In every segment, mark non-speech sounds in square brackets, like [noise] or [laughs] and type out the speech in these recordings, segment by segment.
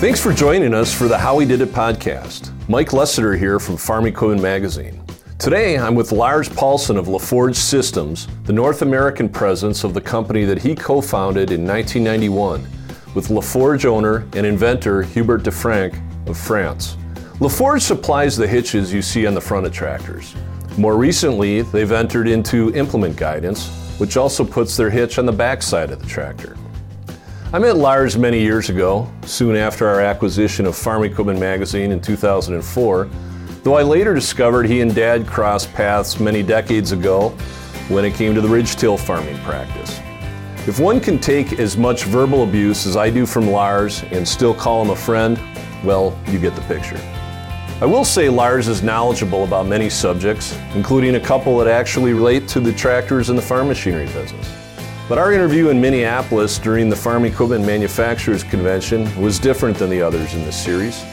Thanks for joining us for the How We Did It podcast. Mike Lessiter here from Farm Equipment Magazine. Today, I'm with Lars Paulson of LaForge Systems, the North American presence of the company that he co founded in 1991 with LaForge owner and inventor Hubert Defrancq of France. LaForge supplies the hitches you see on the front of tractors. More recently, they've entered into implement guidance, which also puts their hitch on the backside of the tractor. I met Lars many years ago, soon after our acquisition of Farm Equipment Magazine in 2004, though I later discovered he and Dad crossed paths many decades ago when it came to the ridge-till farming practice. If one can take as much verbal abuse as I do from Lars and still call him a friend, well, you get the picture. I will say Lars is knowledgeable about many subjects, including a couple that actually relate to the tractors and the farm machinery business. But our interview in Minneapolis during the Farm Equipment Manufacturers Convention was different than the others in this series.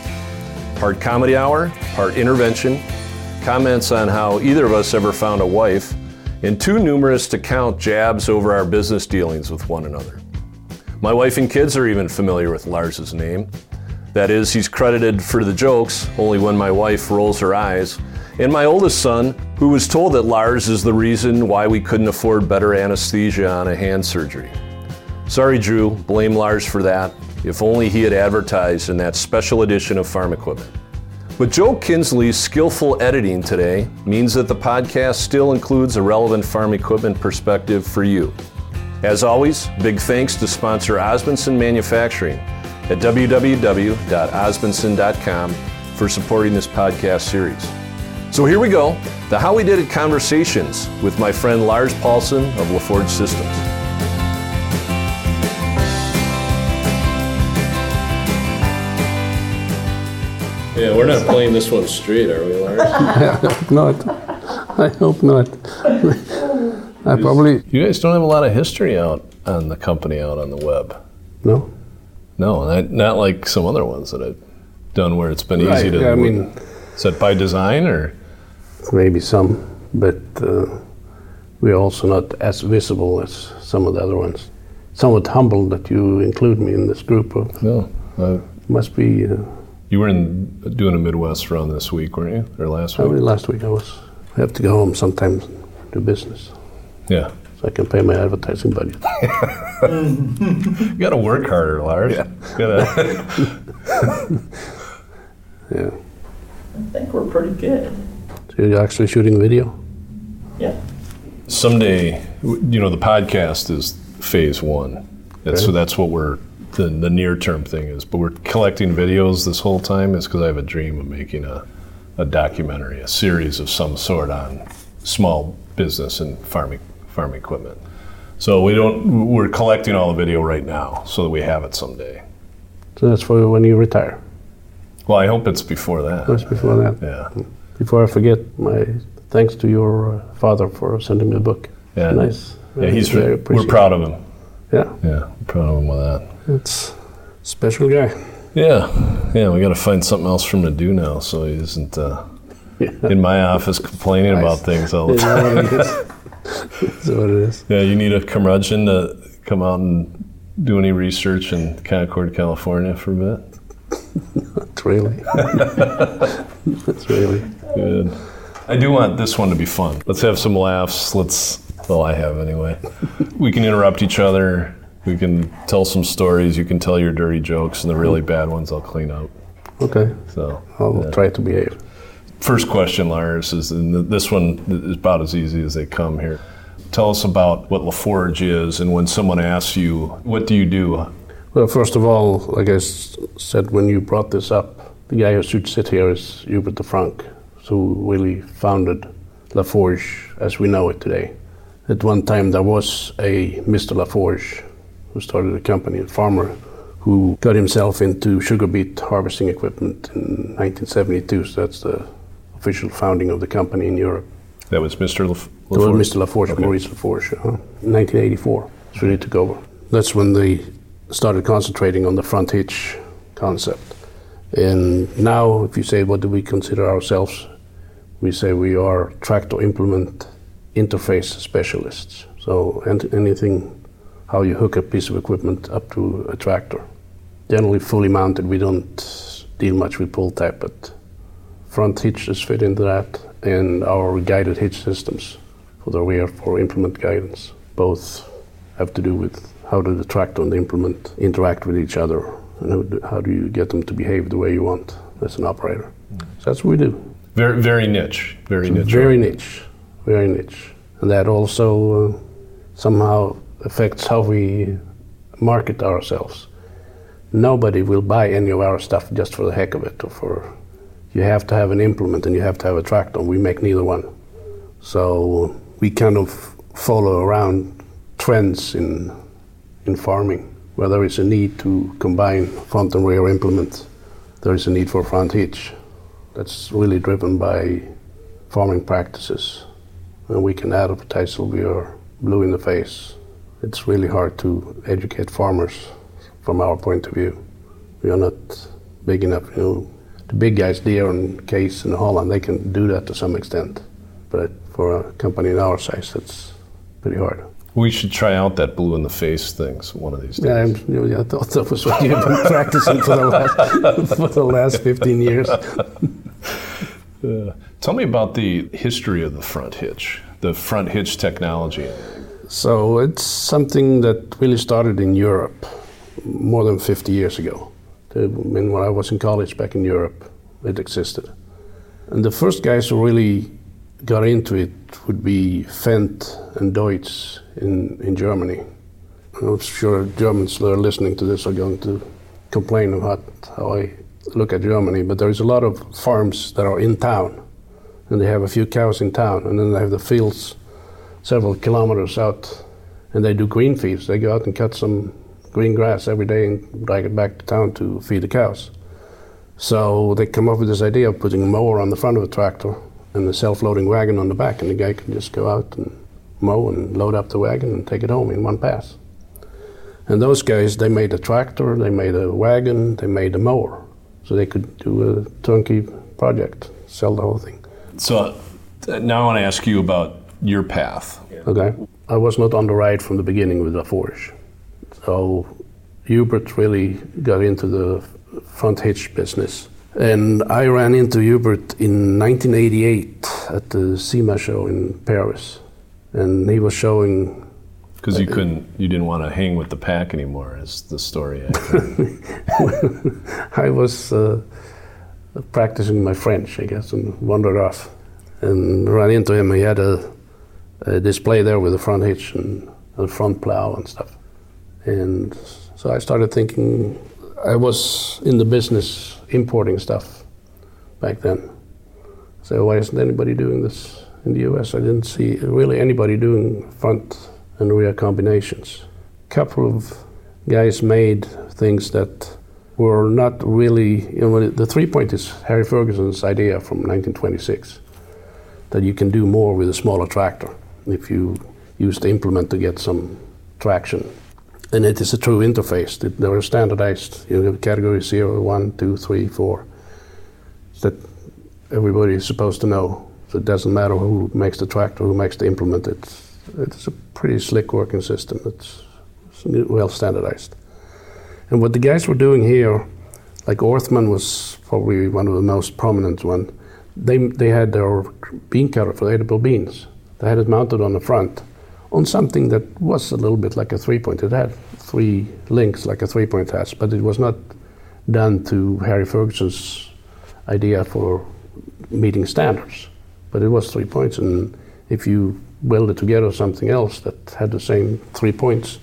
Part comedy hour, part intervention, comments on how either of us ever found a wife, and too numerous to count jabs over our business dealings with one another. My wife and kids are even familiar with Lars's name. That is, he's credited for the jokes only when my wife rolls her eyes and my oldest son, who was told that Lars is the reason why we couldn't afford better anesthesia on a hand surgery. Sorry, Drew, blame Lars for that. If only he had advertised in that special edition of Farm Equipment. But Joe Kinsley's skillful editing today means that the podcast still includes a relevant farm equipment perspective for you. As always, big thanks to sponsor Osmundson Manufacturing at www.osmundson.com for supporting this podcast series. So here we go the How We Did It conversations with my friend Lars Paulson of LaForge Systems. Yeah, we're not playing this one straight, are we, Lars? I [laughs] hope not. I hope not. I probably You guys don't have a lot of history out on the company out on the web. no. No, not, not like some other ones that I've done where it's been easy Right, to. I mean, is that by design or? Maybe some, but uh, we're also not as visible as some of the other ones. Somewhat humbled that you include me in this group. Of, No. Uh, must be uh, you were in doing a Midwest run this week, weren't you? Or last probably week? last week. I was. I have to go home sometimes and do business Yeah. so I can pay my advertising budget. You got to work harder, Lars. Yeah. Gotta, [laughs] [laughs] yeah. I think we're pretty good. So you're actually shooting video. Yeah. someday, you know, the podcast is phase one. And so that's what we're, the, the near term thing is. But we're collecting videos this whole time is because I have a dream of making a, a documentary, a series of some sort on small business and farming, farm equipment. So we don't, we're collecting all the video right now so that we have it someday. So that's for when you retire. Well, I hope it's before that. Just before that. Yeah. Before I forget, my thanks to your uh, father for sending me the book. Yeah. Nice. Yeah, he's, Very we're proud of him. Yeah, Yeah, we're proud of him with that. it's special guy. Yeah, yeah, we got to find something else for him to do now, so he isn't uh, Yeah. in my office complaining about things all the time. that what it is? [laughs] That's what it is. Yeah, you need a curmudgeon to come out and do any research in Concord, California for a bit. [laughs] Not really. [laughs] That's really. Good. I do want this one to be fun. Let's have some laughs. Let's. Well, I have anyway. [laughs] We can interrupt each other. We can tell some stories. You can tell your dirty jokes, and the really bad ones I'll clean up. Okay, So I'll yeah. try to behave. First question, Lars, is and this one is about as easy as they come here. Tell us about what LaForge is, and when someone asks you, what do you do? Well, first of all, like I s- said when you brought this up, the guy who should sit here is Hubert Defrancq, who really founded LaForge as we know it today. At one time, there was a Mr. LaForge who started a company, a farmer, who got himself into sugar beet harvesting equipment in 1972. So that's the official founding of the company in Europe. That was Mr. Laf- It was Mr. LaForge, Okay. Maurice LaForge, uh, in 1984. It's really took over. That's when they started concentrating on the front hitch concept. And now, if you say, what do we consider ourselves? We say we are tractor implement interface specialists. So, anything, how you hook a piece of equipment up to a tractor. generally fully mounted. We don't deal much with pull type, but front hitches fit into that, and our guided hitch systems for the rear for implement guidance. Both have to do with how do the tractor and the implement interact with each other, and how do, how do you get them to behave the way you want as an operator. Mm. So that's what we do. Very, very niche. Very niche. Very niche, very niche, and that also uh, somehow affects how we market ourselves. Nobody will buy any of our stuff just for the heck of it, or for you have to have an implement and you have to have a tractor. We make neither one, so we kind of follow around trends in in farming. Where there is a need to combine front and rear implement, there is a need for front hitch. That's really driven by farming practices, and we can advertise till we are blue in the face. It's really hard to educate farmers from our point of view. We are not big enough, you know. The big guys, Deere and Case and Holland, they can do that to some extent. But for a company in our size, that's pretty hard. We should try out that blue in the face thing one of these days. Yeah, I'm, you know, I thought that was what you've been [laughs] practicing for the last [laughs] for the last 15 years. [laughs] Uh, tell me about the history of the front hitch, the front hitch technology. So it's something that really started in Europe more than 50 years ago. I mean, when I was in college back in Europe, it existed. And the first guys who really got into it would be Fendt and Deutz in, in Germany. I'm sure Germans that are listening to this are going to complain about how I look at Germany, but there's a lot of farms that are in town, and they have a few cows in town, and then they have the fields several kilometers out, and they do green feeds. They go out and cut some green grass every day and drag it back to town to feed the cows. So they come up with this idea of putting a mower on the front of a tractor and a self-loading wagon on the back, and the guy can just go out and mow and load up the wagon and take it home in one pass. And those guys, they made a tractor, they made a wagon, they made a mower, so they could do a turnkey project, sell the whole thing. So uh, now I want to ask you about your path. Okay, I was not on the right from the beginning with LaForge, so Hubert really got into the front hitch business. And I ran into Hubert in 1988 at the SIMA show in Paris. And he was showing Because you couldn't, you didn't want to hang with the pack anymore, is the story. I. [laughs] I was uh, practicing my French, I guess, and wandered off and ran into him. He had a, a display there with a front hitch and a front plow and stuff. And so I started thinking, I was in the business importing stuff back then. So why isn't anybody doing this in the US? I didn't see really anybody doing front and rear combinations. A couple of guys made things that were not really, you know, the three point is Harry Ferguson's idea from 1926 that you can do more with a smaller tractor if you use the implement to get some traction. And it is a true interface. They- are standardized, you know, category 0, 1, 2, 3, 4, that everybody is supposed to know. So it doesn't matter who makes the tractor, who makes the implement. It's, it's a pretty slick working system. It's, well standardized. And what the guys were doing here, like Orthman was probably one of the most prominent one. They they had their bean cutter for edible beans. They had it mounted on the front, on something that was a little bit like a three point. It had three links like a three point has, but it was not done to Harry Ferguson's idea for meeting standards. But it was three points, and if you welded together something else that had the same three points,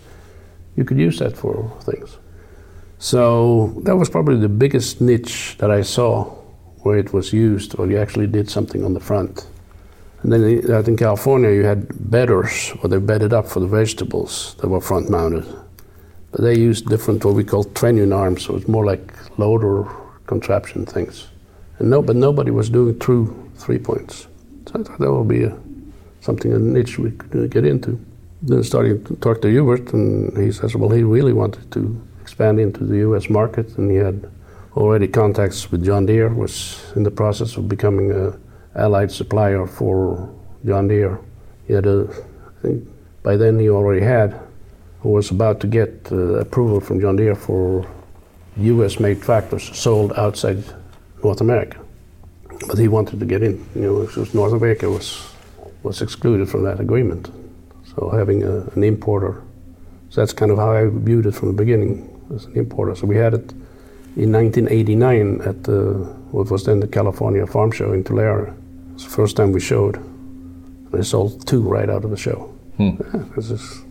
you could use that for things. So that was probably the biggest niche that I saw where it was used, or you actually did something on the front. And then uh, out in California, you had bedders, where they bedded up for the vegetables that were front mounted. But they used different, what we call trunnion arms, so it's more like loader contraption things. And no, but nobody was doing true three points. So I thought that would be a, something, a niche we could get into. Then started to talk to Hubert, and he says, well, he really wanted to expand into the U.S. market, and he had already contacts with John Deere, was in the process of becoming a allied supplier for John Deere. He had a, I think by then he already had, or was about to get uh, approval from John Deere for U.S. made tractors sold outside North America. But he wanted to get in. You know, because North America was was excluded from that agreement. So having a, an importer, so that's kind of how I viewed it from the beginning as an importer. So we had it in 1989 at the, what was then the California Farm Show in Tulare. It's the first time we showed. And I sold two right out of the show. Hmm. Yeah, this is,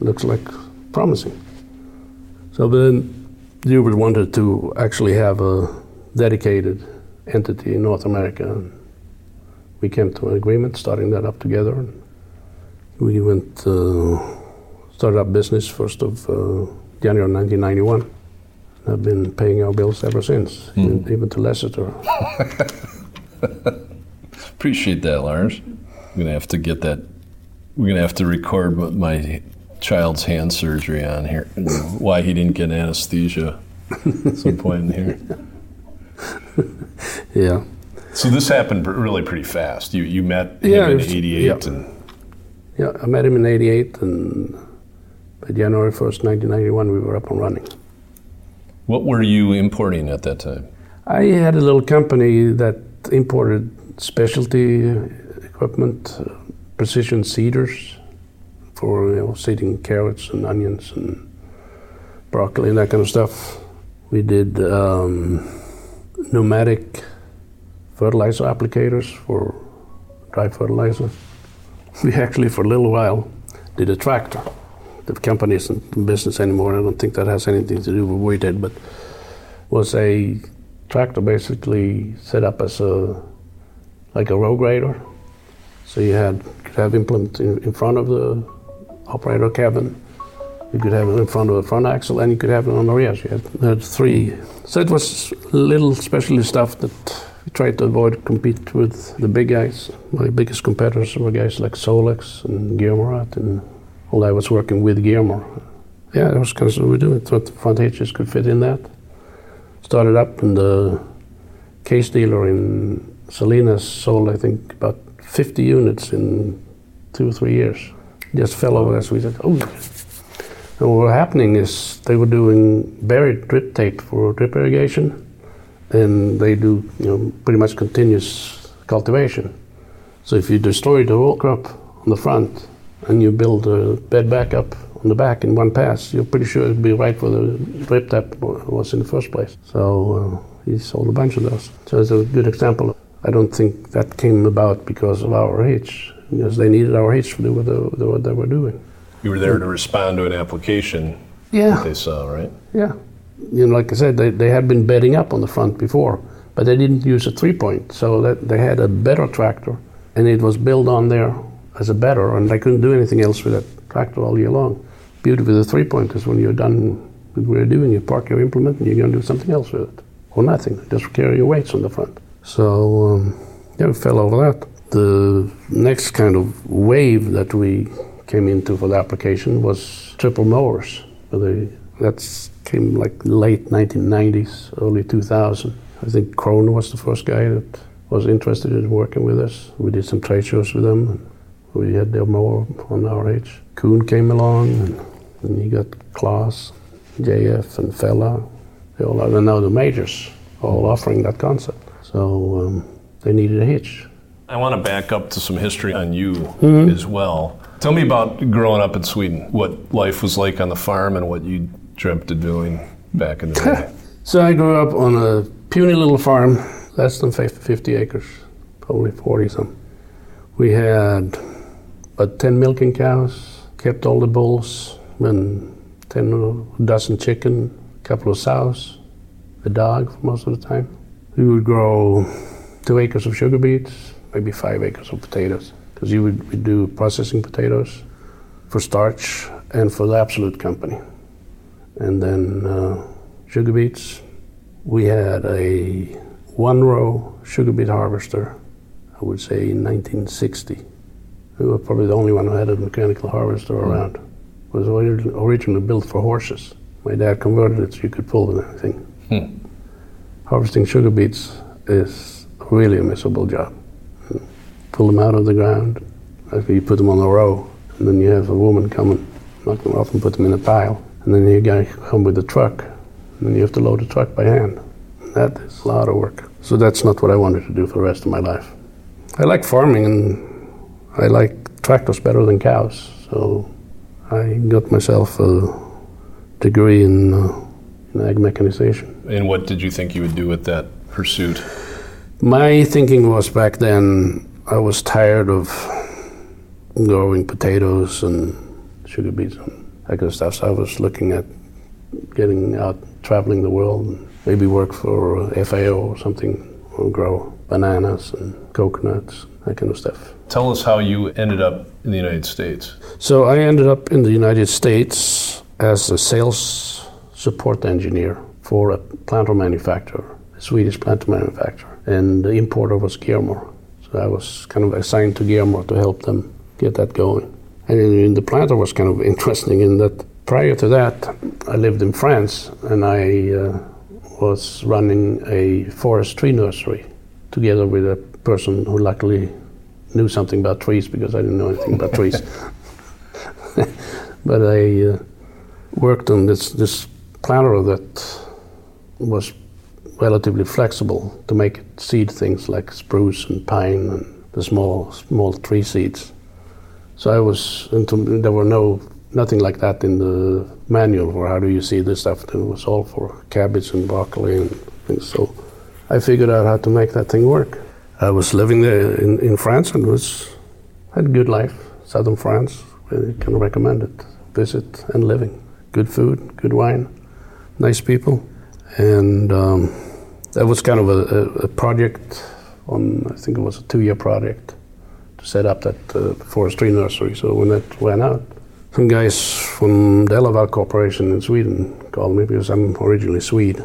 looks like promising. So then Hubert wanted to actually have a dedicated entity in North America. We came to an agreement, starting that up together. We went, uh, started up business first of uh, January 1991. I've been paying our bills ever since, even, even to Lessiter. [laughs] Appreciate that, Lars. I'm gonna have to get that. We're gonna have to record my child's hand surgery on here. Why he didn't get anesthesia at some point in here. [laughs] Yeah. So this happened really pretty fast. You you met him Yeah, in '88, yeah. and Yeah, I met him in 88, and by January 1st, 1991, we were up and running. what were you importing at that time? I had a little company that imported specialty equipment, uh, precision seeders for you know, seeding carrots and onions and broccoli and that kind of stuff. We did um, pneumatic fertilizer applicators for dry fertilizer. We actually, for a little while, did a tractor. The company isn't in business anymore. I don't think that has anything to do with what we did, but was a tractor basically set up as a like a row grader. So you had could have implement in, in front of the operator cabin. You could have it in front of the front axle, and you could have it on the rear. You had, had three. So it was little specialty stuff that we tried to avoid compete with the big guys. My biggest competitors were guys like Solex and Gearmorat, and all I was working with Gearmore. Yeah, that was kind of what we were doing. Thought hitches could fit in that started up and the case dealer in Salinas sold I think about 50 units in two or three years. Just fell over us. We said, oh. And what was happening is they were doing buried drip tape for drip irrigation, and they do you know pretty much continuous cultivation. So if you destroy the whole crop on the front and you build a bed back up on the back in one pass, you're pretty sure it'd be right where the drip tap was in the first place. So uh, he sold a bunch of those. So it's a good example. I don't think that came about because of our hitch, because they needed our hitch to do what they, what they were doing. You were there to respond to an application Yeah. they saw, right? Yeah. You know, like I said, they, they had been bedding up on the front before, but they didn't use a three point. So that they had a better tractor, and it was built on there as a bedder, and they couldn't do anything else with that tractor all year long. Beauty with a three point is when you're done with what you're doing, you park your implement and you're going to do something else with it, or nothing. Just carry your weights on the front. So um, yeah, we fell over that. The next kind of wave that we came into for the application was triple mowers. That's came like late 1990s, early 2000. I think Krone was the first guy that was interested in working with us. We did some trade shows with them. And we had their mower on our age. Kuhn came along, and, and you got Claas, JF, and Fella. They all are now the majors, all offering that concept. So um, they needed a hitch. I want to back up to some history on you Mm-hmm. as well. Tell me about growing up in Sweden, what life was like on the farm and what you dreamt of doing back in the day. [laughs] So I grew up on a puny little farm, less than 50 acres, probably 40 some. We had about 10 milking cows, kept all the bulls, and 10 or a dozen chicken, a couple of sows, a dog most of the time. We would grow two acres of sugar beets, maybe five acres of potatoes, because you would do processing potatoes for starch and for the Absolut Company. And then uh, sugar beets. We had a one row sugar beet harvester, I would say in 1960. We were probably the only one who had a mechanical harvester around. It was originally built for horses. My dad converted it so you could pull with anything. Harvesting sugar beets is really a miserable job. Pull them out of the ground, after you put them on a row, and then you have a woman come and knock them off and put them in a pile. And then you guy come with a truck, and then you have to load the truck by hand. That is a lot of work. So that's not what I wanted to do for the rest of my life. I like farming and I like tractors better than cows. So I got myself a degree in, uh, in ag mechanization. And what did you think you would do with that pursuit? My thinking was back then I was tired of growing potatoes and sugar beets and that kind of stuff. So I was looking at getting out, traveling the world, and maybe work for FAO or something, or grow bananas and coconuts, that kind of stuff. Tell us how you ended up in the United States. So I ended up in the United States as a sales support engineer for a planter manufacturer, a Swedish planter manufacturer, and the importer was Gearmore. So I was kind of assigned to Gearmore to help them get that going. And the planter was kind of [laughs] interesting in that prior to that, I lived in France and I uh, was running a forest tree nursery together with a person who luckily knew something about trees because I didn't know anything about trees. [laughs] but I uh, worked on this, this planter that was relatively flexible to make it seed things like spruce and pine and the small small tree seeds. So I was into, there were no nothing like that in the manual for how do you see this stuff. It was all for cabbage and broccoli and things. So I figured out how to make that thing work. I was living there in, in France and was had a good life. Southern France, I can recommend it. Visit and living. Good food, good wine, nice people, and um, that was kind of a, a, project. On I think it was a two-year project set up that uh, forestry nursery. So when that went out, some guys from Delaval Corporation in Sweden called me because I'm originally Swede.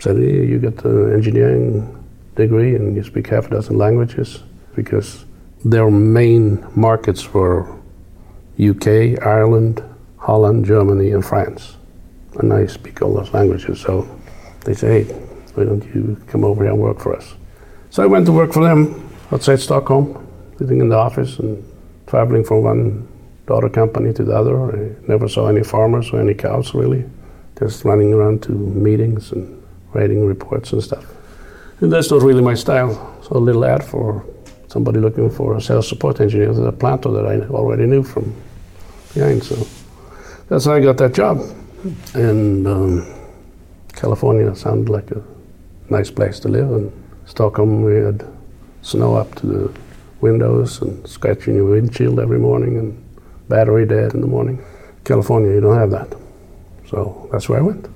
Said, hey, you got an engineering degree and you speak half a dozen languages because their main markets were UK, Ireland, Holland, Germany, and France. And I speak all those languages, so they say, hey, why don't you come over here and work for us? So I went to work for them outside Stockholm, sitting in the office and traveling from one daughter company to the other. I never saw any farmers or any cows really, just running around to meetings and writing reports and stuff. And that's not really my style. So a little ad for somebody looking for a sales support engineer to a planter that I already knew from behind. So that's how I got that job. And um, California sounded like a nice place to live. And Stockholm, we had snow up to the windows and scratching your windshield every morning and battery dead in the morning. California, you don't have that. So that's where I went.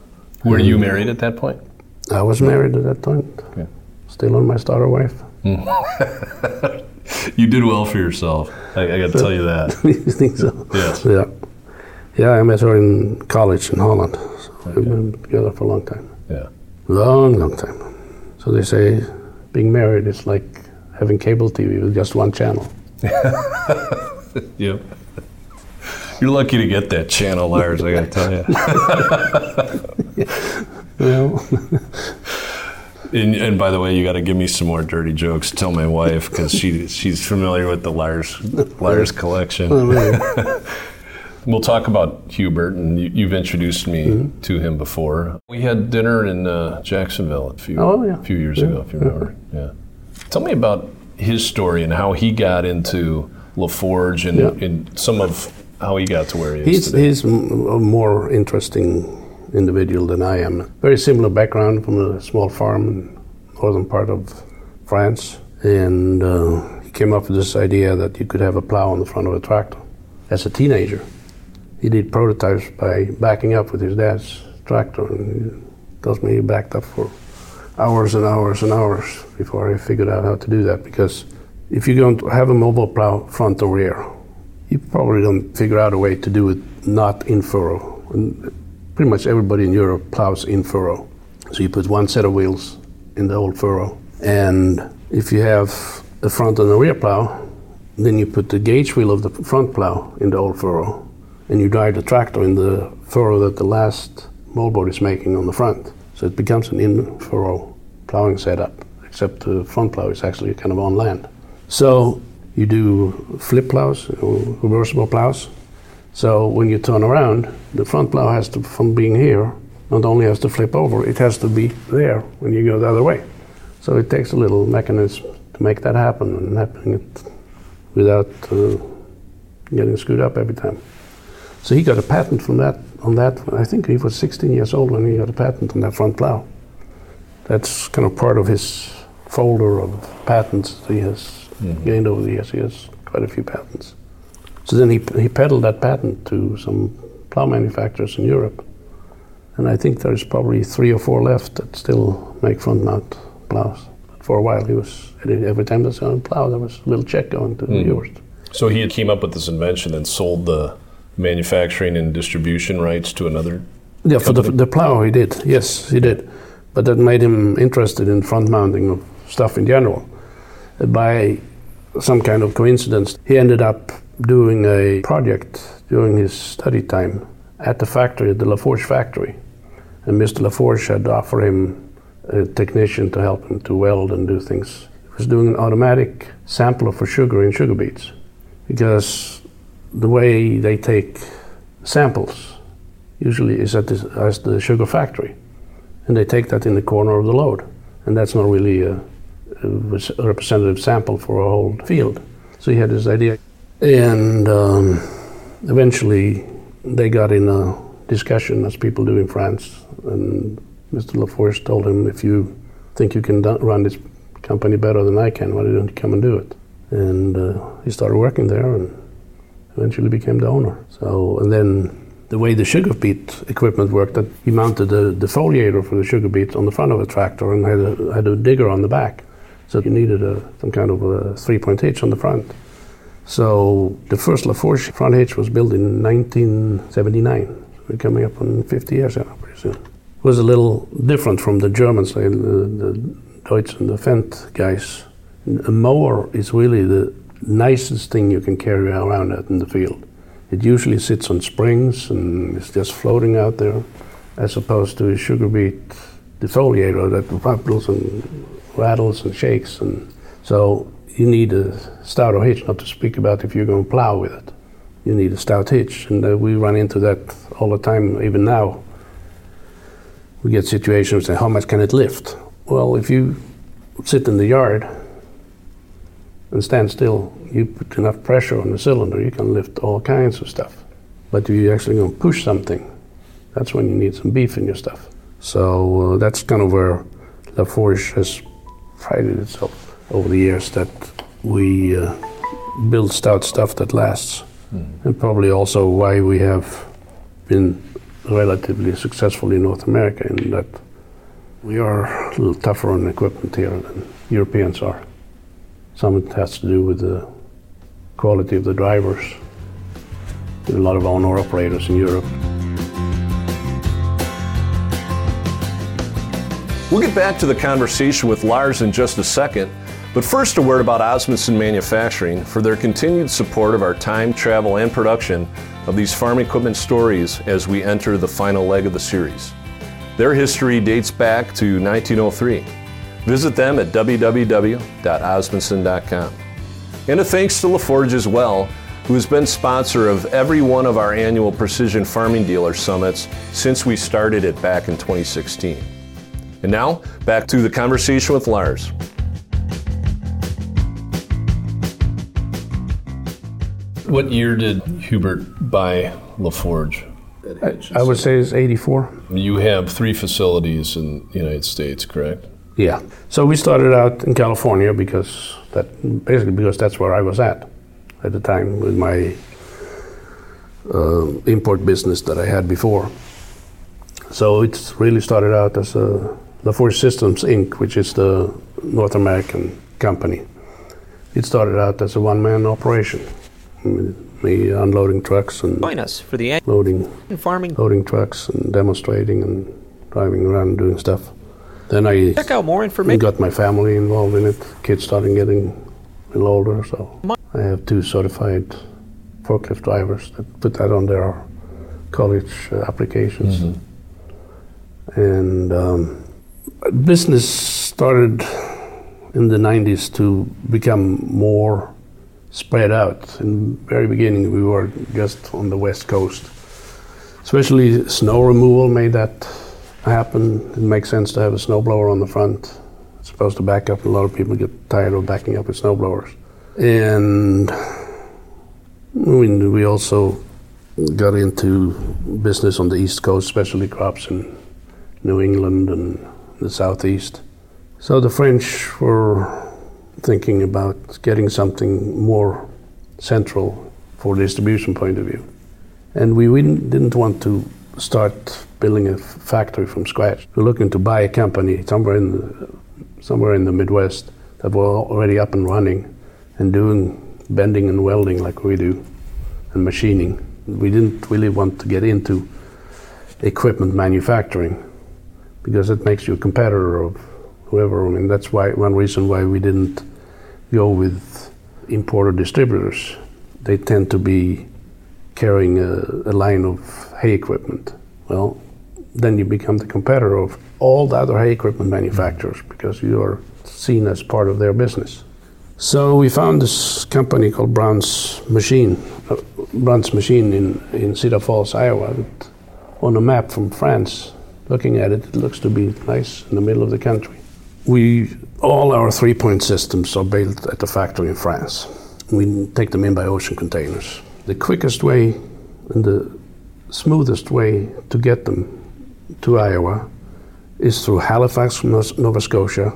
Were mm. you married at that point? I was married at that point. Okay. Still on my starter wife. Mm. [laughs] you did well for yourself. I, I got to tell you that. [laughs] you think so? Yes. Yeah. Yeah, I met her in college in Holland. So okay. We've been together for a long time. Yeah. Long, long time. So they say being married is like having cable TV with just one channel. [laughs] yep. You're lucky to get that channel, Lars. I got to tell you. [laughs] well. [laughs] And, and, by the way, you got to give me some more dirty jokes. To tell my wife because she she's familiar with the Lars Lars collection. Oh, we'll talk about Hubert, and you, have introduced me mm-hmm. to him before. We had dinner in uh, Jacksonville a few oh, yeah. few years yeah. ago, if you remember. Yeah. Tell me about his story and how he got into LaForge and, yeah. and some of how he got to where he is. He's, today. he's a more interesting individual than I am. Very similar background from a small farm in northern part of France, and uh, he came up with this idea that you could have a plow on the front of a tractor. As a teenager, he did prototypes by backing up with his dad's tractor, and he tells me he backed up for hours and hours and hours before I figured out how to do that. Because if you're going to have a mobile plow front or rear, you probably don't figure out a way to do it not in furrow. And pretty much everybody in Europe plows in furrow. So you put one set of wheels in the old furrow. And if you have a front and a rear plow, then you put the gauge wheel of the front plow in the old furrow. And you drive the tractor in the furrow that the last moldboard is making on the front. So it becomes an in furrow plowing setup, except the front plow is actually kind of on land. So you do flip plows, reversible plows. So when you turn around, the front plow has to, from being here, not only has to flip over, it has to be there when you go the other way. So it takes a little mechanism to make that happen and happening it without uh, getting screwed up every time. So he got a patent from that on that. I think he was 16 years old when he got a patent on that front plow. That's kind of part of his folder of patents that he has mm-hmm. gained over the years. He has quite a few patents. So then he, he peddled that patent to some plow manufacturers in Europe. And I think there's probably three or four left that still make front mount plows. But For a while, he was every time there's a plow, there was a little check going to mm-hmm. yours. So he came up with this invention and sold the manufacturing and distribution rights to another. Yeah, for the, the plow he did. Yes, he did. But that made him interested in front mounting of stuff in general. By some kind of coincidence, he ended up doing a project during his study time at the factory, at the LaForge factory. And Mr. LaForge had offered him a technician to help him to weld and do things. He was doing an automatic sampler for sugar in sugar beets because the way they take samples usually is at the, as the sugar factory. And they take that in the corner of the load. And that's not really a, a representative sample for a whole field. So he had this idea. And um, eventually they got in a discussion, as people do in France. And Mr. Laforge told him, if you think you can run this company better than I can, why don't you come and do it? And uh, he started working there and eventually became the owner. So, and then the way the sugar beet equipment worked, that he mounted the defoliator for the sugar beet on the front of a tractor and had a, had a digger on the back. So you needed a, some kind of a three-point hitch on the front. So the first LaForge front hitch was built in 1979. We're coming up on 50 years now, pretty soon. It was a little different from the Germans, like the, the Deutz and the Fendt guys. A mower is really the nicest thing you can carry around out in the field. It usually sits on springs and it's just floating out there, as opposed to a sugar beet defoliator that rattles and rattles and shakes. And so you need a stouter hitch, not to speak about if you're going to plow with it. You need a stout hitch, and uh, we run into that all the time, even now. We get situations and how much can it lift? Well, if you sit in the yard and stand still, you put enough pressure on the cylinder, you can lift all kinds of stuff. But if you're actually going to push something, that's when you need some beef in your stuff. So uh, that's kind of where LaForge has prided itself over the years that we uh, build stout stuff that lasts. And probably also why we have been relatively successful in North America in that we are a little tougher on equipment here than Europeans are. Some of it has to do with the quality of the drivers. There are a lot of owner operators in Europe. We'll get back to the conversation with Lars in just a second, but first a word about Osmundson Manufacturing for their continued support of our time, travel, and production of these farm equipment stories as we enter the final leg of the series. Their history dates back to 1903. Visit them at www.osmundson.com. And a thanks to LaForge as well, who has been sponsor of every one of our annual Precision Farming Dealer Summits since we started it back in 2016. And now, back to the conversation with Lars. What year did Hubert buy LaForge? I, I would say it's 84. You have three facilities in the United States, correct? Yeah. So we started out in California because that basically because that's where I was at at the time with my uh, import business that I had before. So it really started out as a LaForge Systems Inc., which is the North American company. It started out as a one-man operation, me unloading trucks and Join us for the loading Annual Farming. loading trucks and demonstrating and driving around and doing stuff. Then I Check out more I information. got my family involved in it. Kids starting getting a little older, so I have two certified forklift drivers that put that on their college uh, applications. And um, business started in the 90s to become more spread out. In the very beginning, we were just on the west coast. Especially snow removal made that happen. It makes sense to have a snowblower on the front. It's supposed to back up. A lot of people get tired of backing up with snowblowers. And we, we also got into business on the East Coast, especially crops in New England and the Southeast. So the French were thinking about getting something more central for distribution point of view. And we didn't want to start building a factory from scratch. We're looking to buy a company somewhere in the, somewhere in the Midwest that were already up and running and doing bending and welding like we do and machining. We didn't really want to get into equipment manufacturing because it makes you a competitor of whoever. I mean, that's why one reason why we didn't go with importer distributors. They tend to be carrying a, a line of hay equipment. Well, then you become the competitor of all the other hay equipment manufacturers because you are seen as part of their business. So we found this company called Brown's Machine, uh, Brown's Machine in, in Cedar Falls, Iowa. on a map from France, looking at it, it looks to be nice in the middle of the country. We all our three-point systems are built at the factory in France. We take them in by ocean containers. The quickest way and the smoothest way to get them to Iowa is through Halifax, from Nova Scotia,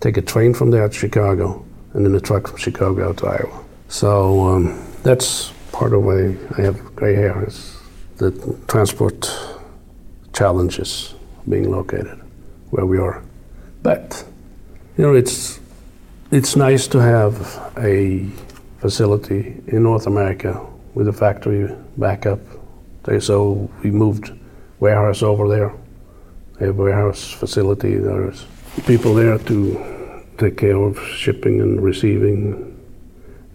take a train from there to Chicago, and then a truck from Chicago out to Iowa. So um, that's part of why I have gray hair is the transport challenges being located where we are. But you know, it's it's nice to have a facility in North America with a factory backup. So we moved warehouse over there. They have a warehouse facility. There's people there to take care of shipping and receiving.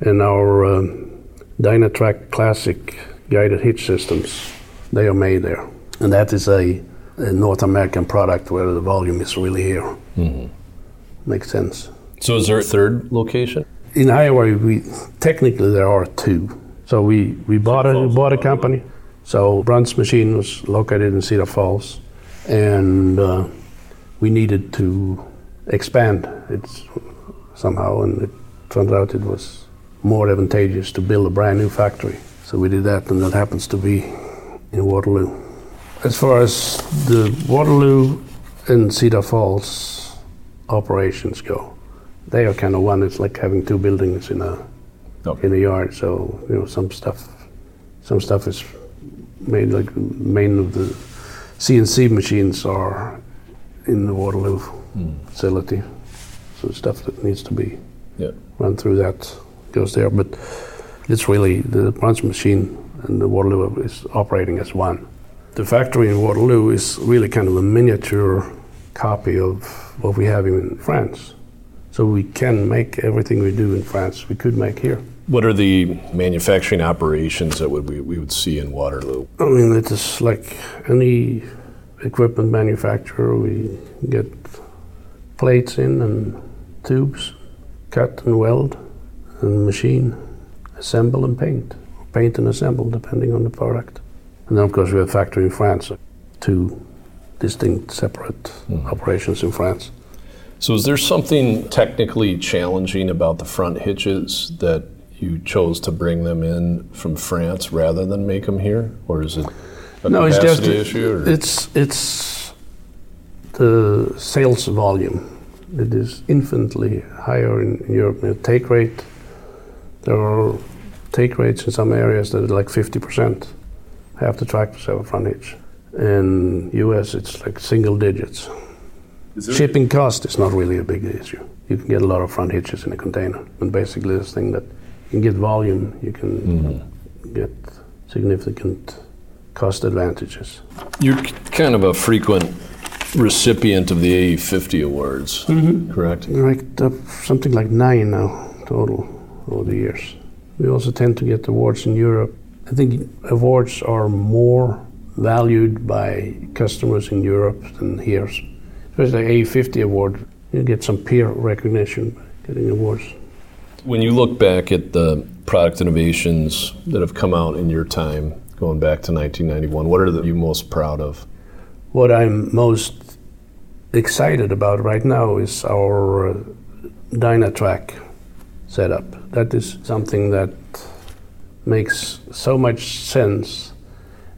And our um, Dynatrac Classic guided hitch systems, they are made there. And that is a, a North American product where the volume is really here. Mm-hmm. Makes sense. So is there a third location? In Iowa, we technically there are two. So we, we bought a bought a company. So Brunt's Machine was located in Cedar Falls, and uh, we needed to expand it somehow, and it turned out it was more advantageous to build a brand new factory. So we did that, and that happens to be in Waterloo. As far as the Waterloo and Cedar Falls operations go, they are kind of one. It's like having two buildings in a okay. in a yard. So you know, some stuff, some stuff is made like main of the CNC machines are in the Waterloo mm. facility. So stuff that needs to be yeah. run through that goes there. But it's really the punch machine and the Waterloo is operating as one. The factory in Waterloo is really kind of a miniature copy of what we have in France. So we can make everything we do in France, we could make here. What are the manufacturing operations that would we, we would see in Waterloo? I mean, it is like any equipment manufacturer. We get plates in and tubes, cut and weld, and machine, assemble and paint, paint and assemble depending on the product. And then, of course, we have a factory in France, two distinct, separate mm-hmm. operations in France. So, is there something technically challenging about the front hitches that you chose to bring them in from France rather than make them here, or is it a no, capacity it's just, issue? Or? It's it's the sales volume. It is infinitely higher in Europe. The take rate, there are take rates in some areas that are like 50%. Half the tractors have a front hitch. In US, it's like single digits. Shipping cost is not really a big issue. You can get a lot of front hitches in a container. And basically, this thing that can get volume, you can mm-hmm. get significant cost advantages. You're kind of a frequent recipient of the AE50 awards, mm-hmm. correct? Right, uh, something like nine now total over the years. We also tend to get awards in Europe. I think awards are more valued by customers in Europe than here. Especially the AE50 award, you get some peer recognition by getting awards. When you look back at the product innovations that have come out in your time, going back to 1991, what are the, you most proud of? What I'm most excited about right now is our uh, Dynatrac setup. That is something that makes so much sense,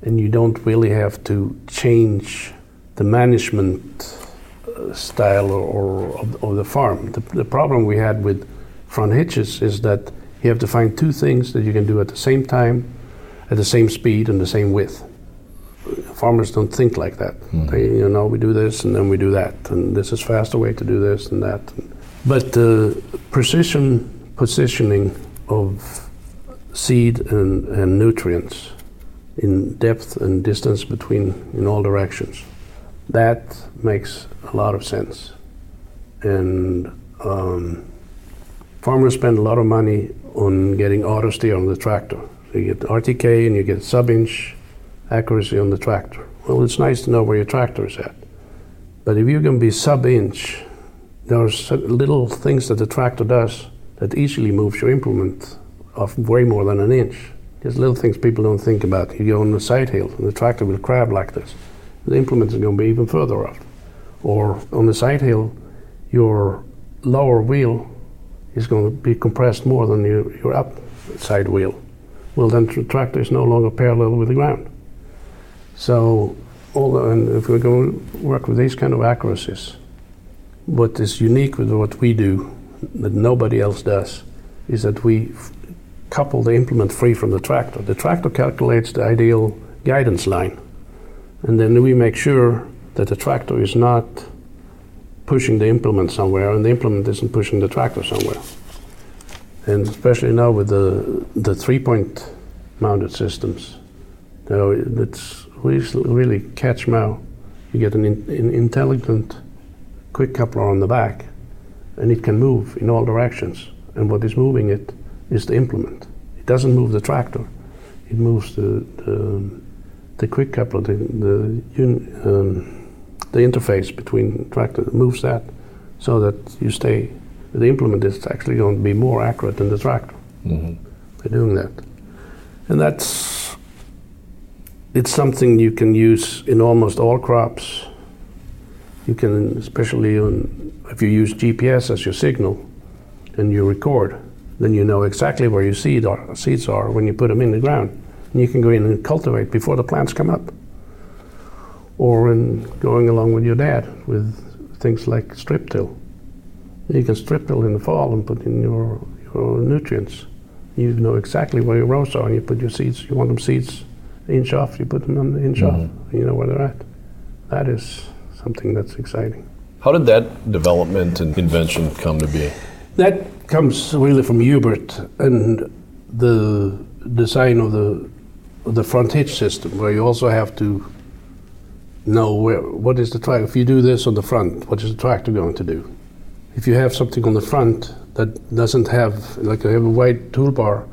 and you don't really have to change the management uh, style or, or of, the farm. The, the problem we had with front hitches is that you have to find two things that you can do at the same time, at the same speed, and the same width. Farmers don't think like that. Mm. They, you know, we do this and then we do that, and this is faster way to do this and that. But the precision positioning of seed and, and nutrients in depth and distance between in all directions. That makes a lot of sense. And um, farmers spend a lot of money on getting auto steer on the tractor. So you get RTK and you get sub inch accuracy on the tractor. Well, it's nice to know where your tractor is at. But if you're going to be sub inch, there are little things that the tractor does that easily moves your implement of way more than an inch. Just little things people don't think about. You go on the side hill, and the tractor will crab like this. The implement is going to be even further off. Or on the side hill, your lower wheel is going to be compressed more than your, your up side wheel. Well, then the tractor is no longer parallel with the ground. So, although, and if we're going to work with these kind of accuracies, what is unique with what we do that nobody else does is that we couple the implement free from the tractor. The tractor calculates the ideal guidance line, and then we make sure that the tractor is not pushing the implement somewhere and the implement isn't pushing the tractor somewhere. And especially now with the, the three point mounted systems, you know, it's really catch now. You get an, in, an intelligent quick coupler on the back and it can move in all directions. And what is moving it is the implement. It doesn't move the tractor. It moves the the, the quick coupler, the the, um, the interface between tractor. Moves that so that you stay. The implement is actually going to be more accurate than the tractor mm-hmm. by doing that, and that's it's something you can use in almost all crops. You can, especially on if you use GPS as your signal and you record, then you know exactly where your seed are, seeds are when you put them in the ground. And you can go in and cultivate before the plants come up. Or in going along with your dad with things like strip till. You can strip till in the fall and put in your, your nutrients. You know exactly where your rows are and you put your seeds, you want them seeds inch off, you put them on the inch mm-hmm. off. You know where they're at. That is something that's exciting. How did that development and invention come to be? That comes really from Hubert and the design of the of the front hitch system, where you also have to know where what is the tractor. If you do this on the front, what is the tractor going to do? If you have something on the front that doesn't have, like you have a wide toolbar,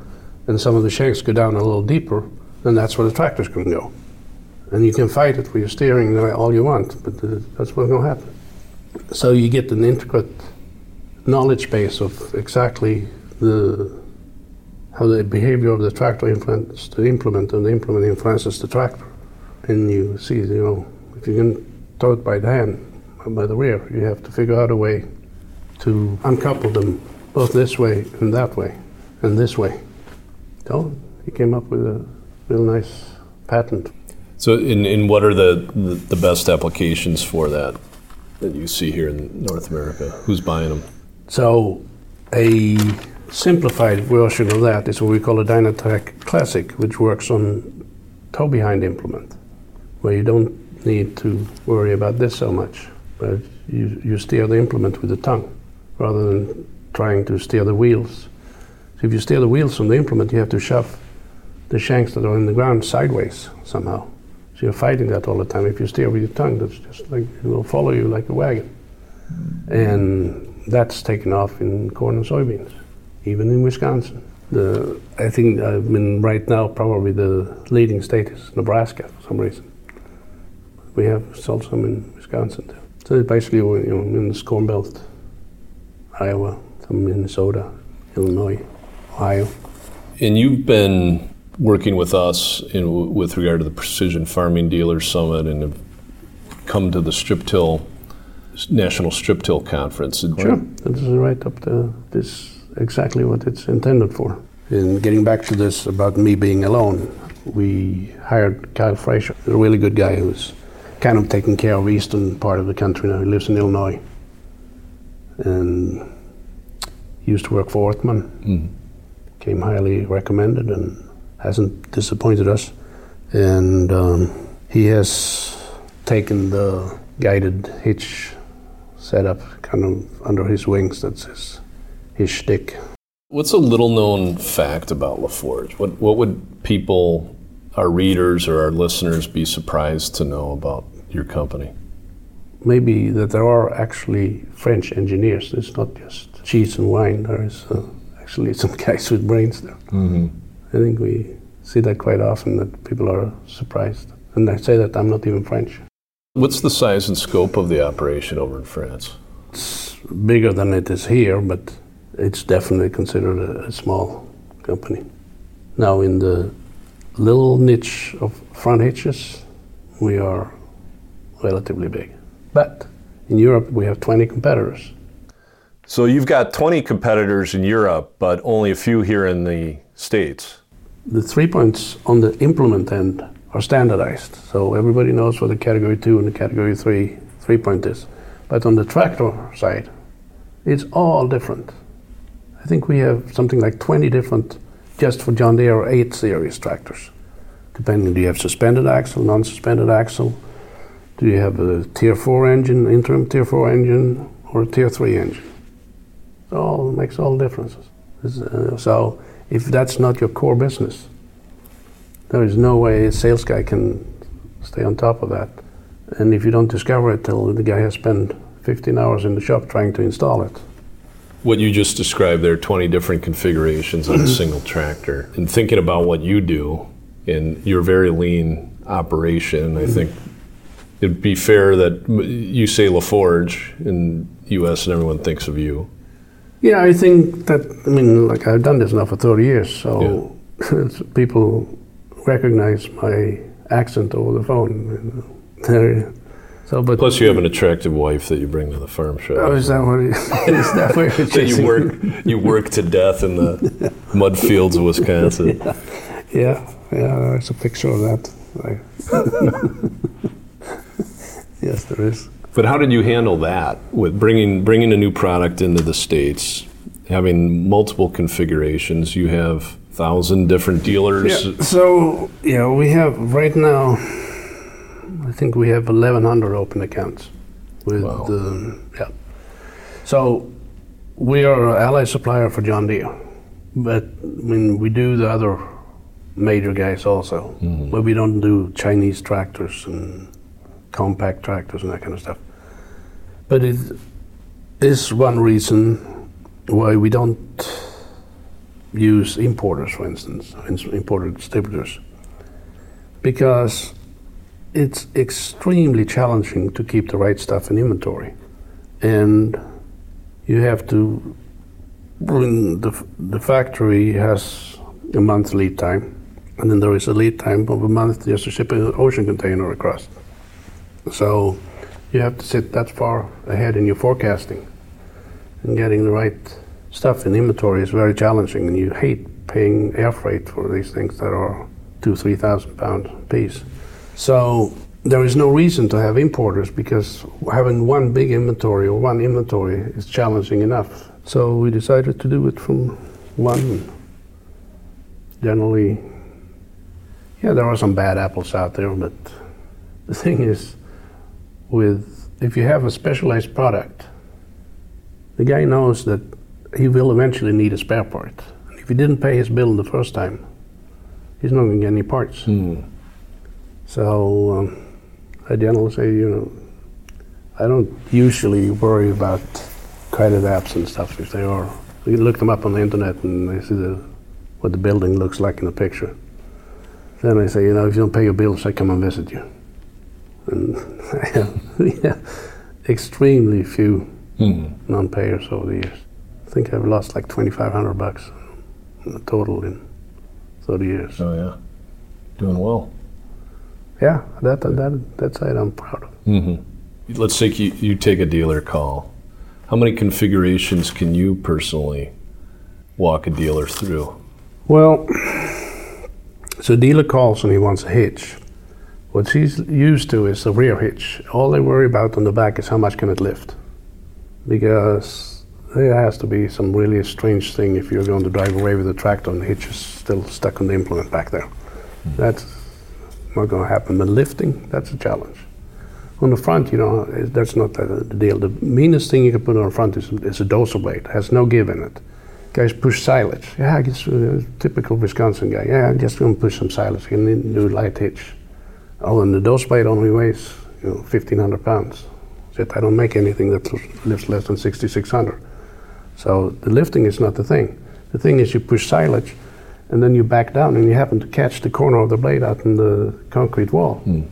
and some of the shanks go down a little deeper, then that's where the tractor's going to go. And you can fight it with your steering all you want, but uh, that's what's going to happen so you get an intricate knowledge base of exactly the how the behavior of the tractor influences the implement and the implement influences the tractor. And you see, you know, you can tow it by the hand, by the rear, you have to figure out a way to uncouple them both this way and that way and this way. So he came up with a real nice patent. So, in, in what are the, the, the best applications for that? that you see here in North America? Who's buying them? So, a simplified version of that is what we call a Dynatrac Classic, which works on tow behind implement, where you don't need to worry about this so much, but you, you steer the implement with the tongue rather than trying to steer the wheels. So if you steer the wheels from the implement, you have to shove the shanks that are in the ground sideways somehow. So you're fighting that all the time. If you steer with your tongue, that's just like it will follow you like a wagon. And that's taken off in corn and soybeans, even in Wisconsin. The, I think I mean right now probably the leading state is Nebraska for some reason. We have sold some in Wisconsin too. So it's basically you know in the Corn Belt, Iowa, some Minnesota, Illinois, Ohio. And you've been working with us in, with regard to the Precision Farming Dealers Summit and have come to the strip till National Strip Till Conference. Sure, this is right up to this exactly what it's intended for. And getting back to this about me being alone, we hired Kyle Fraser, a really good guy who's kind of taking care of eastern part of the country now. He lives in Illinois, and used to work for Orthman. Mhm. Came highly recommended and hasn't disappointed us. And um, he has taken the guided hitch setup kind of under his wings. That's his his shtick. What's a little known fact about LaForge? What, what would people, our readers or our listeners, be surprised to know about your company? maybe that there are actually French engineers. It's not just cheese and wine. There is uh, actually [laughs] some guys with brains there. Mm-hmm. I think we see that quite often that people are surprised. And I say that I'm not even French. What's the size and scope of the operation over in France? It's bigger than it is here, but it's definitely considered a, a small company. Now, in the little niche of front hitches, we are relatively big. But in Europe, we have 20 competitors. So you've got 20 competitors in Europe, but only a few here in the States. The three points on the implement end are standardized, so everybody knows what the category two and the category three three point is. But on the tractor side, it's all different. I think we have something like 20 different just for John Deere 8 series tractors. Depending, do you have suspended axle, non suspended axle? Do you have a tier 4 engine, interim tier 4 engine, or a tier 3 engine? It all makes all differences. Uh, so if that's not your core business, there is no way a sales guy can stay on top of that. And if you don't discover it till the guy has spent 15 hours in the shop trying to install it, What you just described, there are 20 different configurations on a [clears throat] single tractor. And thinking about what you do in your very lean operation, I think it'd be fair that you say LaForge in U.S. and everyone thinks of you. Yeah, I think that, I mean, like I've done this now for 30 years, so [laughs] it's- people recognize my accent over the phone. [laughs] So, but Plus, you have an attractive wife that you bring to the farm show. oh, is that what it, [laughs] is that what you're that you work you work to death in the mud fields of Wisconsin. Yeah, yeah, there's a picture of that. Yes, there is. But how did you handle that with bringing bringing a new product into the states, having multiple configurations? You have thousand different dealers. Yeah. So yeah, we have right now. I think we have 1,100 open accounts with Wow. the yeah. So we are an ally supplier for John Deere, but I mean we do the other major guys also, mm-hmm. but we don't do Chinese tractors and compact tractors and that kind of stuff. But it is one reason why we don't use importers, for instance, ins- imported distributors, because it's extremely challenging to keep the right stuff in inventory, and you have to. The, the factory has a month lead time, and then there is a lead time of a month just to ship an ocean container across. So you have to sit that far ahead in your forecasting, and getting the right stuff in inventory is very challenging, and you hate paying air freight for these things that are two, three thousand pound piece. So there is no reason to have importers because having one big inventory or one inventory is challenging enough. So we decided to do it from one. Generally, yeah, there are some bad apples out there, but the thing is, with if you have a specialized product, the guy knows that he will eventually need a spare part. And if he didn't pay his bill the first time, he's not going to get any parts. Hmm. So um, I generally say, you know, I don't usually worry about credit apps and stuff if they are. You look them up on the internet and they see the, what the building looks like in the picture. Then I say, you know, if you don't pay your bills, I come and visit you. And [laughs] I have yeah, extremely few Hmm. non-payers over the years. I think I've lost like 2,500 bucks in total in 30 years. Oh yeah, doing well. yeah, that that that side I'm proud of. Let's take you, you take a dealer call. How many configurations can you personally walk a dealer through? Well, so dealer calls and he wants a hitch. What she's used to is the rear hitch. All they worry about on the back is how much can it lift, because there has to be some really strange thing if you're going to drive away with the tractor and the hitch is still stuck on the implement back there. That's not going to happen. But lifting, that's a challenge. On the front, you know, that's not the, deal. The meanest thing you can put on the front is, is a dozer blade. It has no give in it. Guys push silage. Yeah, I guess uh, typical Wisconsin guy. Yeah, I'm just going to push some silage. You can do light hitch. Oh, and the dozer blade only weighs, you know, 1,500 pounds. Said, I don't make anything that lifts less than 6,600. So the lifting is not the thing. The thing is you push silage, and then you back down, and you happen to catch the corner of the blade out in the concrete wall. Hmm.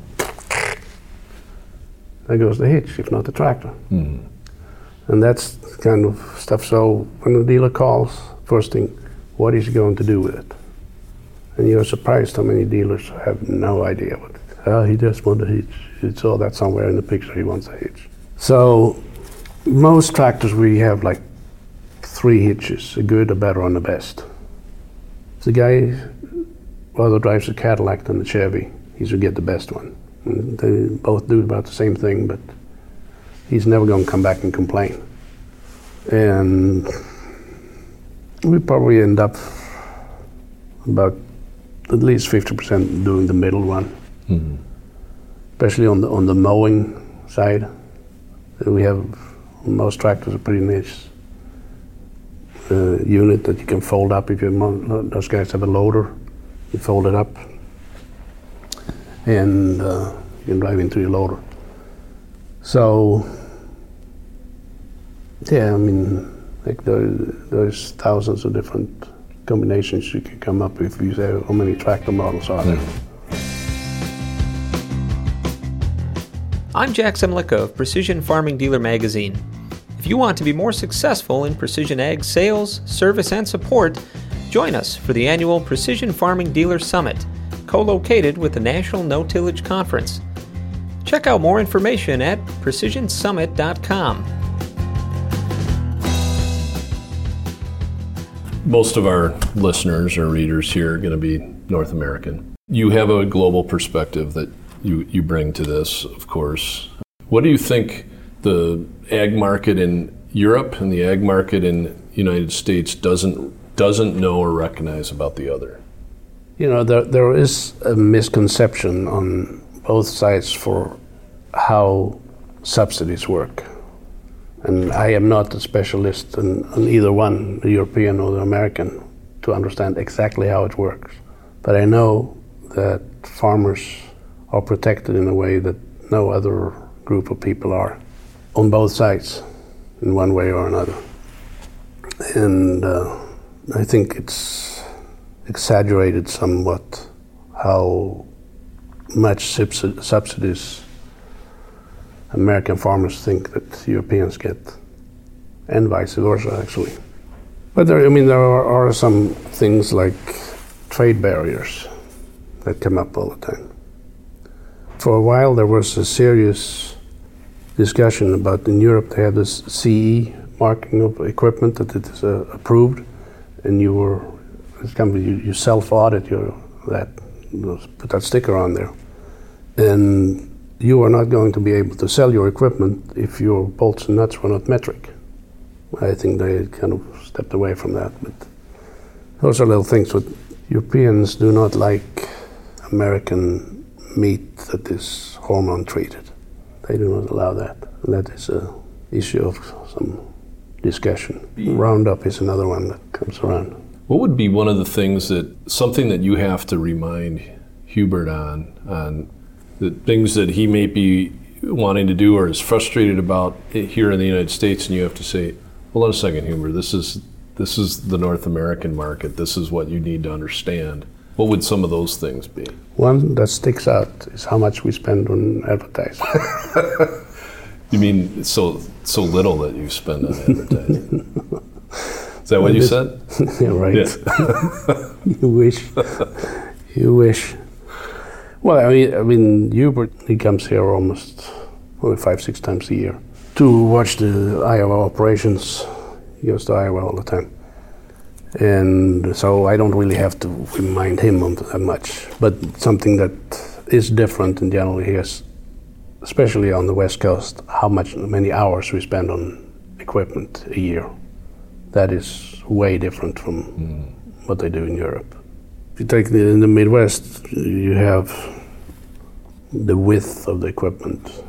There goes the hitch, if not the tractor. Hmm. And that's kind of stuff. So when the dealer calls, first thing, what is he going to do with it? And you're surprised how many dealers have no idea what. Oh, he just wants a hitch. You saw that somewhere in the picture. He wants a hitch. So most tractors we have like three hitches: a good, a better, and the best. The guy rather drives a Cadillac than a Chevy, he's gonna get the best one. And they both do about the same thing, but he's never going to come back and complain. And we probably end up about at least 50% doing the middle one, especially on the on the mowing side. We have most tractors a pretty nice uh, unit that you can fold up if you those guys have a loader. You fold it up, and uh, you can drive into your loader. So, yeah, I mean, like there, there's thousands of different combinations you can come up with if you say how many tractor models are there. I'm Jack Zemlicka of Precision Farming Dealer Magazine. If you want to be more successful in precision ag sales, service, and support, join us for the annual Precision Farming Dealer Summit, co located with the National No Tillage Conference. Check out more information at precisionsummit.com. Most of our listeners or readers here are going to be North American. You have a global perspective that you, you bring to this, of course. What do you think the ag market in Europe and the ag market in United States doesn't doesn't know or recognize about the other? You know, there, there is a misconception on both sides for how subsidies work. And I am not a specialist in, on either one, the European or the American, to understand exactly how it works. But I know that farmers are protected in a way that no other group of people are on both sides in one way or another. And uh, I think it's exaggerated somewhat how much subsidies American farmers think that Europeans get, and vice versa, actually. But there, I mean, there are, are some things like trade barriers that come up all the time. For a while, there was a serious discussion about in Europe they had this CE marking of equipment that uh, approved, and you were it's company you, you self audit your that put that sticker on there, and you are not going to be able to sell your equipment if your bolts and nuts were not metric. I think they kind of stepped away from that, but those are little things. But Europeans do not like American meat that is hormone treated. They do not allow that. That is a issue of some discussion. Roundup is another one that comes around. What would be one of the things that something that you have to remind Hubert on on the things that he may be wanting to do or is frustrated about here in the United States, and you have to say, "Hold on a second, Hubert. This is this is the North American market. This is what you need to understand." What would some of those things be? One that sticks out is how much we spend on advertising. [laughs] You mean so so little that you spend on advertising? is that what you said? [laughs] yeah, right. Yeah. [laughs] you wish. You wish. Well, I mean, I mean, Hubert, he comes here almost only five, six times a year to watch the Iowa operations. He goes to Iowa all the time. And so I don't really have to remind him of that much. But something that is different in general here, especially on the West Coast, how much, many hours we spend on equipment a year. That is way different from mm. what they do in Europe. If you take the, in the Midwest, you have the width of the equipment.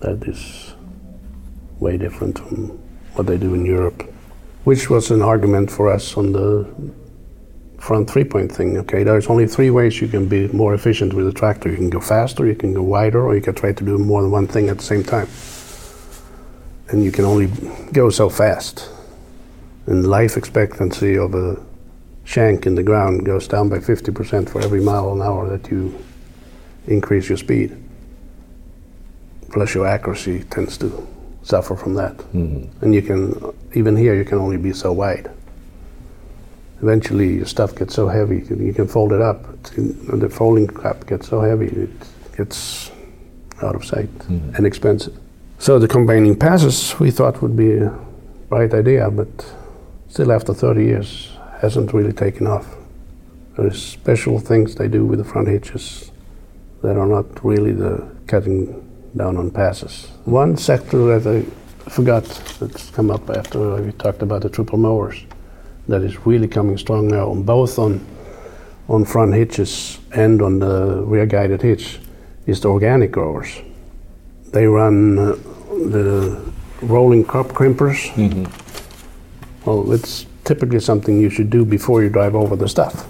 That is way different from what they do in Europe, which was an argument for us on the front three point thing. Okay, there's only three ways you can be more efficient with a tractor. You can go faster, you can go wider, or you can try to do more than one thing at the same time. And you can only go so fast. And life expectancy of a shank in the ground goes down by 50% for every mile an hour that you increase your speed. Plus, your accuracy tends to suffer from that. Mm-hmm. And you can, even here, you can only be so wide. Eventually, your stuff gets so heavy, you can fold it up. And the folding cap gets so heavy, it gets out of sight mm-hmm. and expensive. So, the combining passes we thought would be a right idea, but still, after 30 years, hasn't really taken off. There's special things they do with the front hitches that are not really the cutting down on passes. One sector that I forgot that's come up after we talked about the triple mowers that is really coming strong now, on both on on front hitches and on the rear guided hitch, is the organic growers. They run uh, the rolling crop crimpers. Mm-hmm. Well, it's typically something you should do before you drive over the stuff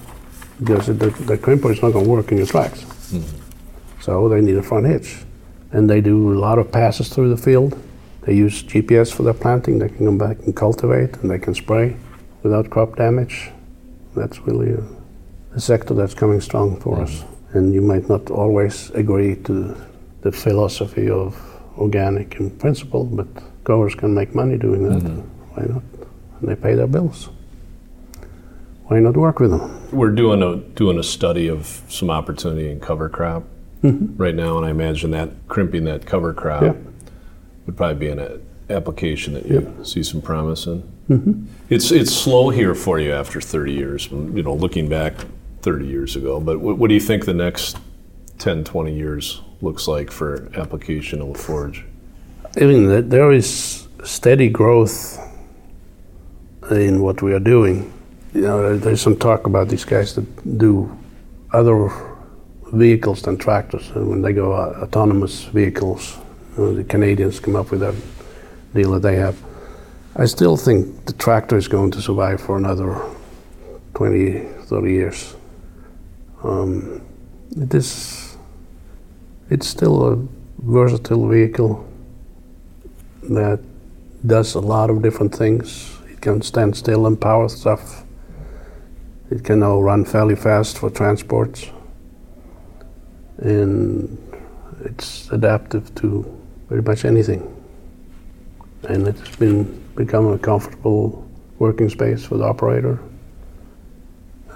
because the, the crimper is not going to work in your tracks. Mm-hmm. So they need a front hitch. And they do a lot of passes through the field. They use GPS for their planting. They can come back and cultivate and they can spray without crop damage. That's really a, a sector that's coming strong for mm-hmm. us. And you might not always agree to the philosophy of organic in principle, but growers can make money doing that. Mm-hmm. Why not? and they pay their bills. Why not work with them? We're doing a doing a study of some opportunity in cover crop mm-hmm. right now, and I imagine that crimping that cover crop yeah. would probably be an application that you yeah. see some promise in. Mm-hmm. It's it's slow here for you after 30 years. You know, looking back 30 years ago, but what, what do you think the next 10, 20 years looks like for application of LaForge? I mean, there is steady growth in what we are doing. You know, there's some talk about these guys that do other vehicles than tractors. And when they go uh, autonomous vehicles, you know, the Canadians come up with that deal that they have. I still think the tractor is going to survive for another 20, 30 years. Um, it is, it's still a versatile vehicle that does a lot of different things It can stand still and power stuff. It can now run fairly fast for transports. And it's adaptive to pretty much anything. And it's been become a comfortable working space for the operator.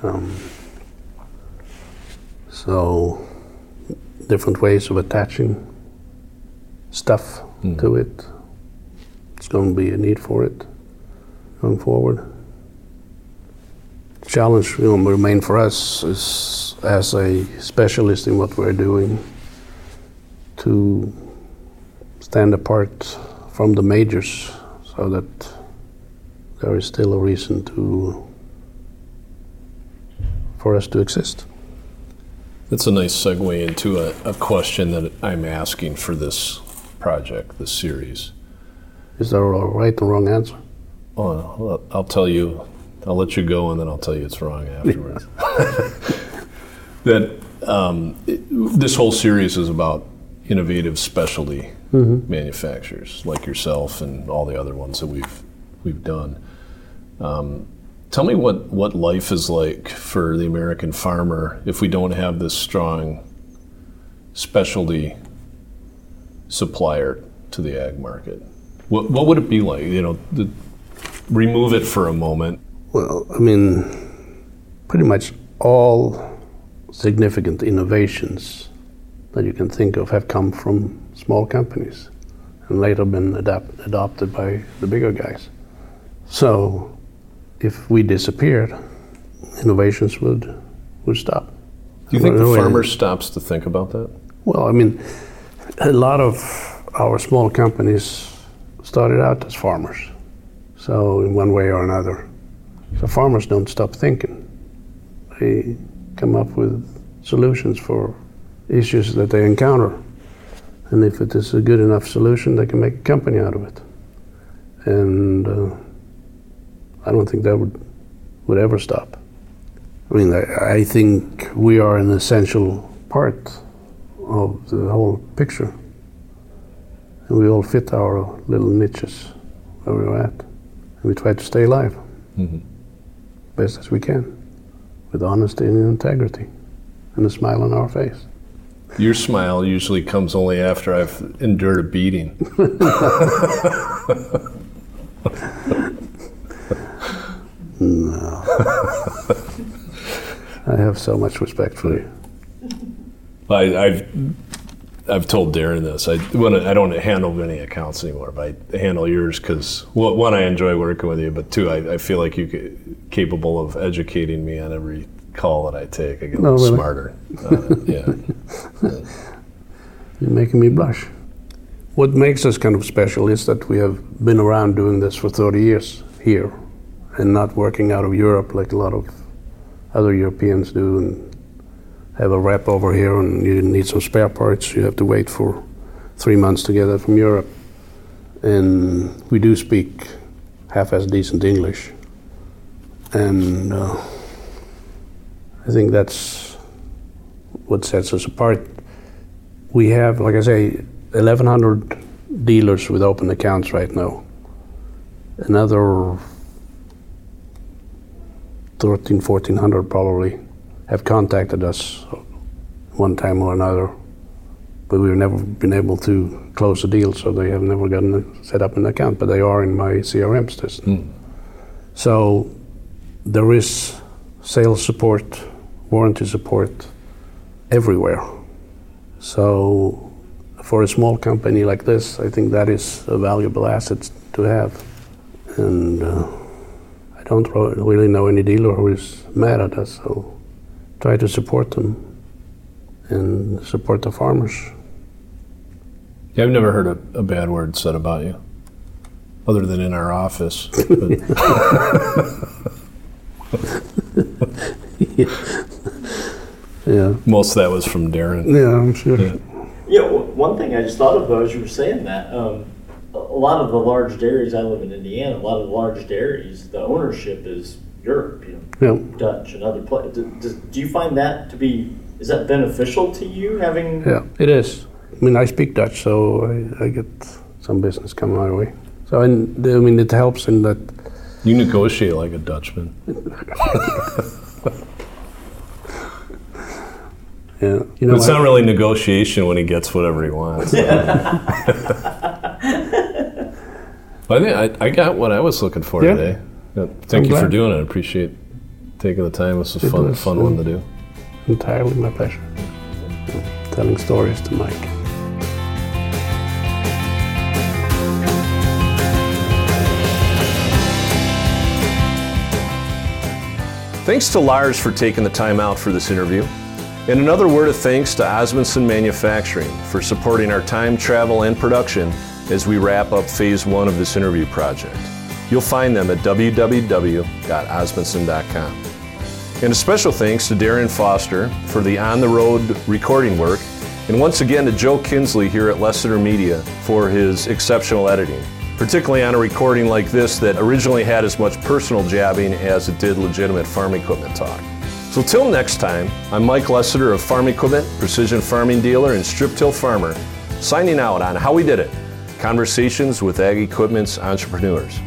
Um, so different ways of attaching stuff mm. to it. It's going to be a need for it going forward. Challenge know, remain for us is as a specialist in what we're doing to stand apart from the majors so that there is still a reason to for us to exist. That's a nice segue into a, a question that I'm asking for this project, this series. Is there a right or wrong answer? Well, I'll tell you. I'll let you go, and then I'll tell you it's wrong afterwards. [laughs] that um, it, this whole series is about innovative specialty mm-hmm. manufacturers like yourself and all the other ones that we've we've done. Um, tell me what, what life is like for the American farmer if we don't have this strong specialty supplier to the ag market. What, what would it be like? You know, the, remove it for a moment? Well, I mean, pretty much all significant innovations that you can think of have come from small companies and later been adapt, adopted by the bigger guys. So if we disappeared, innovations would would stop. Do you think the farmer stops to think about that? Well, I mean, a lot of our small companies started out as farmers. So, in one way or another. So, farmers don't stop thinking. They come up with solutions for issues that they encounter. And if it is a good enough solution, they can make a company out of it. And uh, I don't think that would, would ever stop. I mean, I, I think we are an essential part of the whole picture. And we all fit our little niches where we're at. And we try to stay alive best as we can with honesty and integrity and a smile on our face. Your smile usually comes only after I've endured a beating. [laughs] No. I have so much respect for you. I, I've I've told Darren this. I when I don't handle many accounts anymore, but I handle yours because one, I enjoy working with you, but two, I, I feel like you're capable of educating me on every call that I take. I get No, really? smarter. Uh, [laughs] yeah. You're making me blush. What makes us kind of special is that we have been around doing this for 30 years here and not working out of Europe like a lot of other Europeans do and have a rep over here and you need some spare parts. You have to wait for three months to get that from Europe. And we do speak half as decent English. And uh, I think that's what sets us apart we have, like I say, 1,100 dealers with open accounts right now. Another 13, 1,400 probably have contacted us one time or another, but we've never been able to close a deal, so they have never gotten set up an account, but they are in my CRM system. So there is sales support, warranty support everywhere. So, for a small company like this, I think that is a valuable asset to have. And uh, I don't really know any dealer who is mad at us, so try to support them and support the farmers. Yeah, I've never heard a, a bad word said about you, other than in our office. [laughs] [laughs] [laughs] But Yeah, most of that was from Darren. yeah, I'm sure. Yeah. Yeah, w- one thing I just thought of though, as you were saying that, um, a a lot of the large dairies, I live in Indiana, a lot of the large dairies, the ownership is Europe, you know, Yeah, Dutch and other places. Do, do, do you find that to be, is that beneficial to you having? yeah, it is. I mean, I speak Dutch, so I, I get some business coming my way. So, and, I mean, it helps in that You negotiate like a Dutchman. Yeah, you know, it's I- not really negotiation when he gets whatever he wants. But [laughs] I think I, I got what I was looking for Yeah. today. Yeah, thank I'm you for doing it. I appreciate taking the time. This was a It fun, was, fun one to do. entirely my pleasure. Telling stories to Mike. Thanks to Lars for taking the time out for this interview. And another word of thanks to Osmundson Manufacturing for supporting our time, travel, and production as we wrap up phase one of this interview project. You'll find them at www.osmundson.com. And a special thanks to Darren Foster for the on the road recording work, and once again to Joe Kinsley here at Lessiter Media for his exceptional editing, particularly on a recording like this that originally had as much personal jabbing as it did legitimate farm equipment talk. So, till next time, I'm Mike Lessiter of Farm Equipment, Precision Farming Dealer, and Strip Till Farmer, signing out on How We Did It Conversations with Ag Equipment's Entrepreneurs.